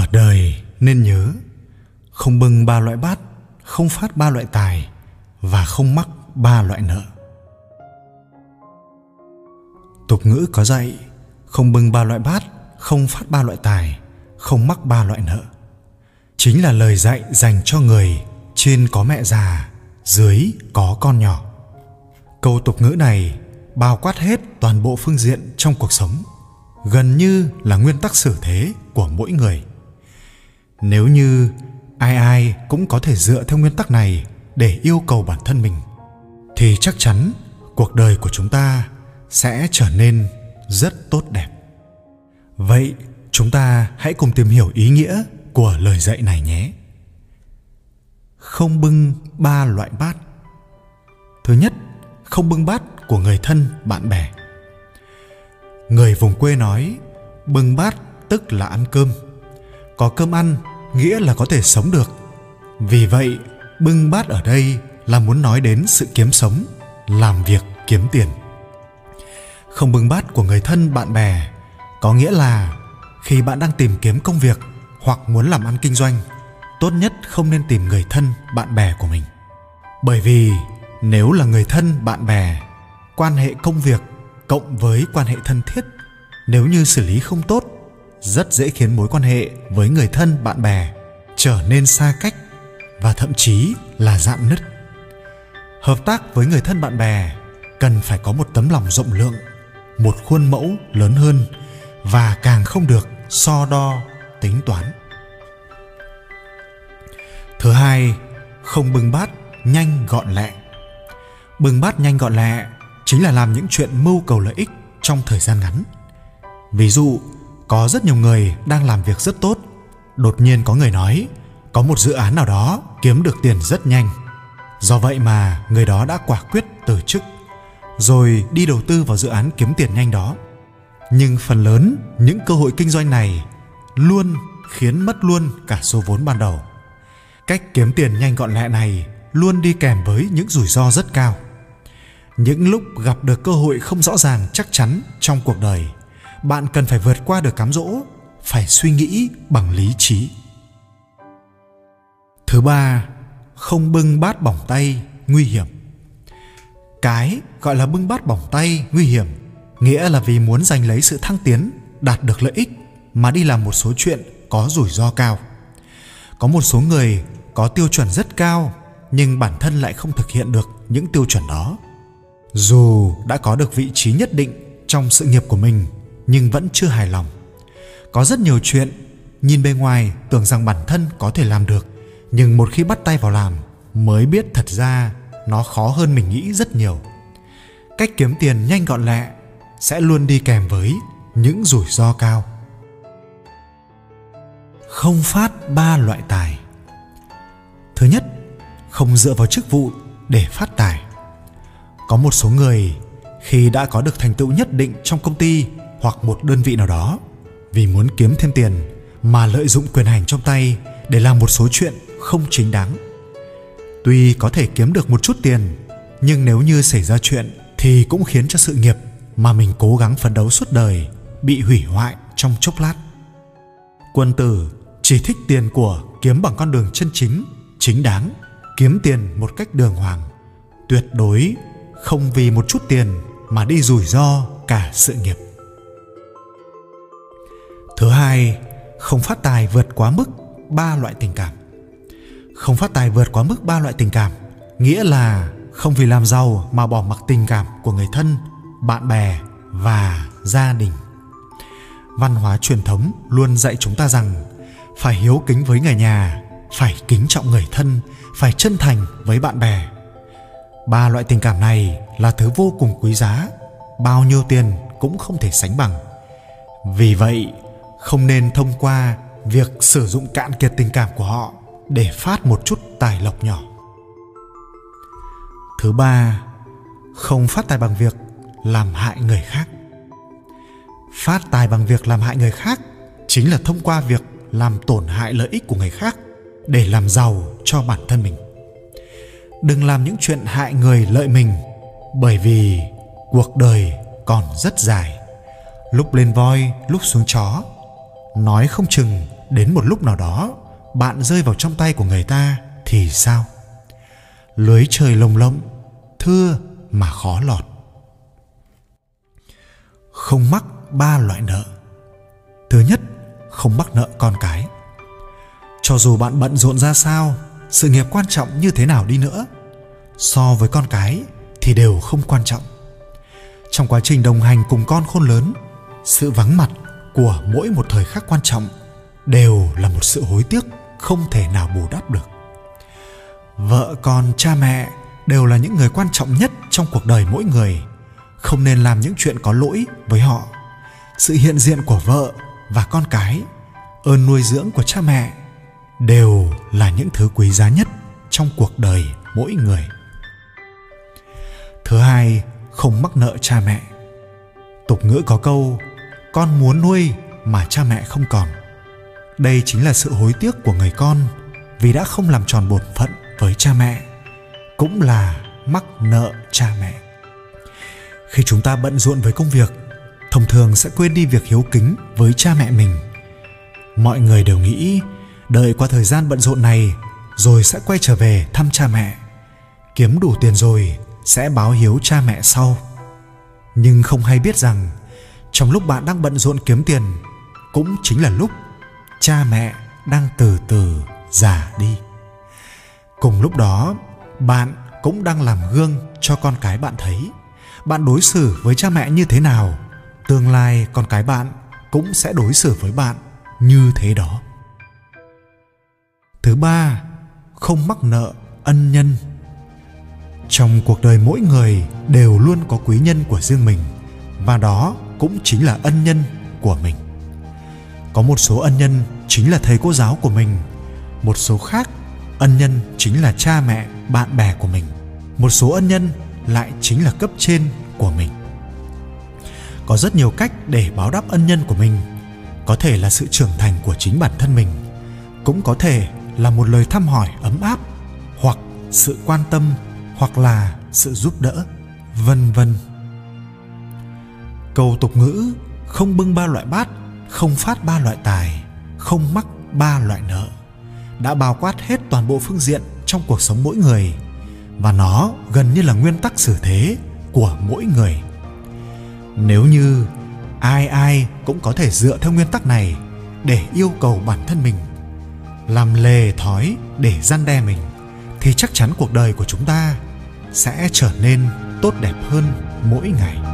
ở đời nên nhớ, không bưng ba loại bát, không phát ba loại tài và không mắc ba loại nợ. Tục ngữ có dạy, không bưng ba loại bát, không phát ba loại tài, không mắc ba loại nợ. Chính là lời dạy dành cho người trên có mẹ già, dưới có con nhỏ. Câu tục ngữ này bao quát hết toàn bộ phương diện trong cuộc sống, gần như là nguyên tắc xử thế của mỗi người nếu như ai ai cũng có thể dựa theo nguyên tắc này để yêu cầu bản thân mình, thì chắc chắn cuộc đời của chúng ta sẽ trở nên rất tốt đẹp. Vậy chúng ta hãy cùng tìm hiểu ý nghĩa của lời dạy này nhé. Không bưng ba loại bát. Thứ nhất, không bưng bát của người thân, bạn bè. Người vùng quê nói, bưng bát tức là ăn cơm có cơm ăn, nghĩa là có thể sống được. Vì vậy, bưng bát ở đây là muốn nói đến sự kiếm sống, làm việc, kiếm tiền. Không bưng bát của người thân, bạn bè, có nghĩa là khi bạn đang tìm kiếm công việc hoặc muốn làm ăn kinh doanh, tốt nhất không nên tìm người thân, bạn bè của mình. Bởi vì nếu là người thân, bạn bè, quan hệ công việc cộng với quan hệ thân thiết, nếu như xử lý không tốt rất dễ khiến mối quan hệ với người thân, bạn bè trở nên xa cách và thậm chí là dạn nứt. Hợp tác với người thân bạn bè cần phải có một tấm lòng rộng lượng, một khuôn mẫu lớn hơn và càng không được so đo tính toán. Thứ hai, không bưng bát nhanh gọn lẹ. Bưng bát nhanh gọn lẹ chính là làm những chuyện mưu cầu lợi ích trong thời gian ngắn. Ví dụ có rất nhiều người đang làm việc rất tốt. Đột nhiên có người nói, có một dự án nào đó kiếm được tiền rất nhanh. Do vậy mà người đó đã quả quyết từ chức, rồi đi đầu tư vào dự án kiếm tiền nhanh đó. Nhưng phần lớn những cơ hội kinh doanh này luôn khiến mất luôn cả số vốn ban đầu. Cách kiếm tiền nhanh gọn lẹ này luôn đi kèm với những rủi ro rất cao. Những lúc gặp được cơ hội không rõ ràng chắc chắn trong cuộc đời bạn cần phải vượt qua được cám dỗ, phải suy nghĩ bằng lý trí. Thứ ba, không bưng bát bỏng tay, nguy hiểm. Cái gọi là bưng bát bỏng tay nguy hiểm, nghĩa là vì muốn giành lấy sự thăng tiến, đạt được lợi ích, mà đi làm một số chuyện có rủi ro cao. Có một số người có tiêu chuẩn rất cao, nhưng bản thân lại không thực hiện được những tiêu chuẩn đó. Dù đã có được vị trí nhất định trong sự nghiệp của mình nhưng vẫn chưa hài lòng. Có rất nhiều chuyện, nhìn bề ngoài tưởng rằng bản thân có thể làm được, nhưng một khi bắt tay vào làm mới biết thật ra nó khó hơn mình nghĩ rất nhiều. Cách kiếm tiền nhanh gọn lẹ sẽ luôn đi kèm với những rủi ro cao. Không phát ba loại tài. Thứ nhất, không dựa vào chức vụ để phát tài. Có một số người khi đã có được thành tựu nhất định trong công ty hoặc một đơn vị nào đó. Vì muốn kiếm thêm tiền mà lợi dụng quyền hành trong tay để làm một số chuyện không chính đáng. Tuy có thể kiếm được một chút tiền, nhưng nếu như xảy ra chuyện thì cũng khiến cho sự nghiệp mà mình cố gắng phấn đấu suốt đời bị hủy hoại trong chốc lát. Quân tử chỉ thích tiền của kiếm bằng con đường chân chính chính đáng, kiếm tiền một cách đường hoàng. Tuyệt đối không vì một chút tiền mà đi rủi ro cả sự nghiệp thứ hai, không phát tài vượt quá mức ba loại tình cảm. Không phát tài vượt quá mức ba loại tình cảm, nghĩa là không vì làm giàu mà bỏ mặc tình cảm của người thân, bạn bè và gia đình. Văn hóa truyền thống luôn dạy chúng ta rằng phải hiếu kính với người nhà, phải kính trọng người thân, phải chân thành với bạn bè. Ba loại tình cảm này là thứ vô cùng quý giá, bao nhiêu tiền cũng không thể sánh bằng. Vì vậy không nên thông qua việc sử dụng cạn kiệt tình cảm của họ để phát một chút tài lộc nhỏ. Thứ ba, không phát tài bằng việc làm hại người khác. Phát tài bằng việc làm hại người khác chính là thông qua việc làm tổn hại lợi ích của người khác để làm giàu cho bản thân mình. Đừng làm những chuyện hại người lợi mình, bởi vì cuộc đời còn rất dài. Lúc lên voi, lúc xuống chó nói không chừng đến một lúc nào đó, bạn rơi vào trong tay của người ta thì sao? Lưới trời lồng lộng, thưa mà khó lọt. Không mắc ba loại nợ. Thứ nhất, không mắc nợ con cái. Cho dù bạn bận rộn ra sao, sự nghiệp quan trọng như thế nào đi nữa, so với con cái thì đều không quan trọng. Trong quá trình đồng hành cùng con khôn lớn, sự vắng mặt của mỗi một thời khắc quan trọng đều là một sự hối tiếc không thể nào bù đắp được. Vợ con, cha mẹ đều là những người quan trọng nhất trong cuộc đời mỗi người. Không nên làm những chuyện có lỗi với họ. Sự hiện diện của vợ và con cái, ơn nuôi dưỡng của cha mẹ đều là những thứ quý giá nhất trong cuộc đời mỗi người. Thứ hai, không mắc nợ cha mẹ. Tục ngữ có câu con muốn nuôi mà cha mẹ không còn. Đây chính là sự hối tiếc của người con vì đã không làm tròn bổn phận với cha mẹ, cũng là mắc nợ cha mẹ. Khi chúng ta bận rộn với công việc, thông thường sẽ quên đi việc hiếu kính với cha mẹ mình. Mọi người đều nghĩ đợi qua thời gian bận rộn này rồi sẽ quay trở về thăm cha mẹ, kiếm đủ tiền rồi sẽ báo hiếu cha mẹ sau. Nhưng không hay biết rằng trong lúc bạn đang bận rộn kiếm tiền, cũng chính là lúc cha mẹ đang từ từ già đi. Cùng lúc đó, bạn cũng đang làm gương cho con cái bạn thấy. Bạn đối xử với cha mẹ như thế nào, tương lai con cái bạn cũng sẽ đối xử với bạn như thế đó. Thứ ba, không mắc nợ ân nhân. Trong cuộc đời mỗi người đều luôn có quý nhân của riêng mình, và đó cũng chính là ân nhân của mình. Có một số ân nhân chính là thầy cô giáo của mình, một số khác, ân nhân chính là cha mẹ, bạn bè của mình. Một số ân nhân lại chính là cấp trên của mình. Có rất nhiều cách để báo đáp ân nhân của mình. Có thể là sự trưởng thành của chính bản thân mình, cũng có thể là một lời thăm hỏi ấm áp, hoặc sự quan tâm, hoặc là sự giúp đỡ, vân vân câu tục ngữ, không bưng ba loại bát, không phát ba loại tài, không mắc ba loại nợ, đã bao quát hết toàn bộ phương diện trong cuộc sống mỗi người, và nó gần như là nguyên tắc xử thế của mỗi người. Nếu như ai ai cũng có thể dựa theo nguyên tắc này để yêu cầu bản thân mình, làm lề thói để gian đe mình, thì chắc chắn cuộc đời của chúng ta sẽ trở nên tốt đẹp hơn mỗi ngày.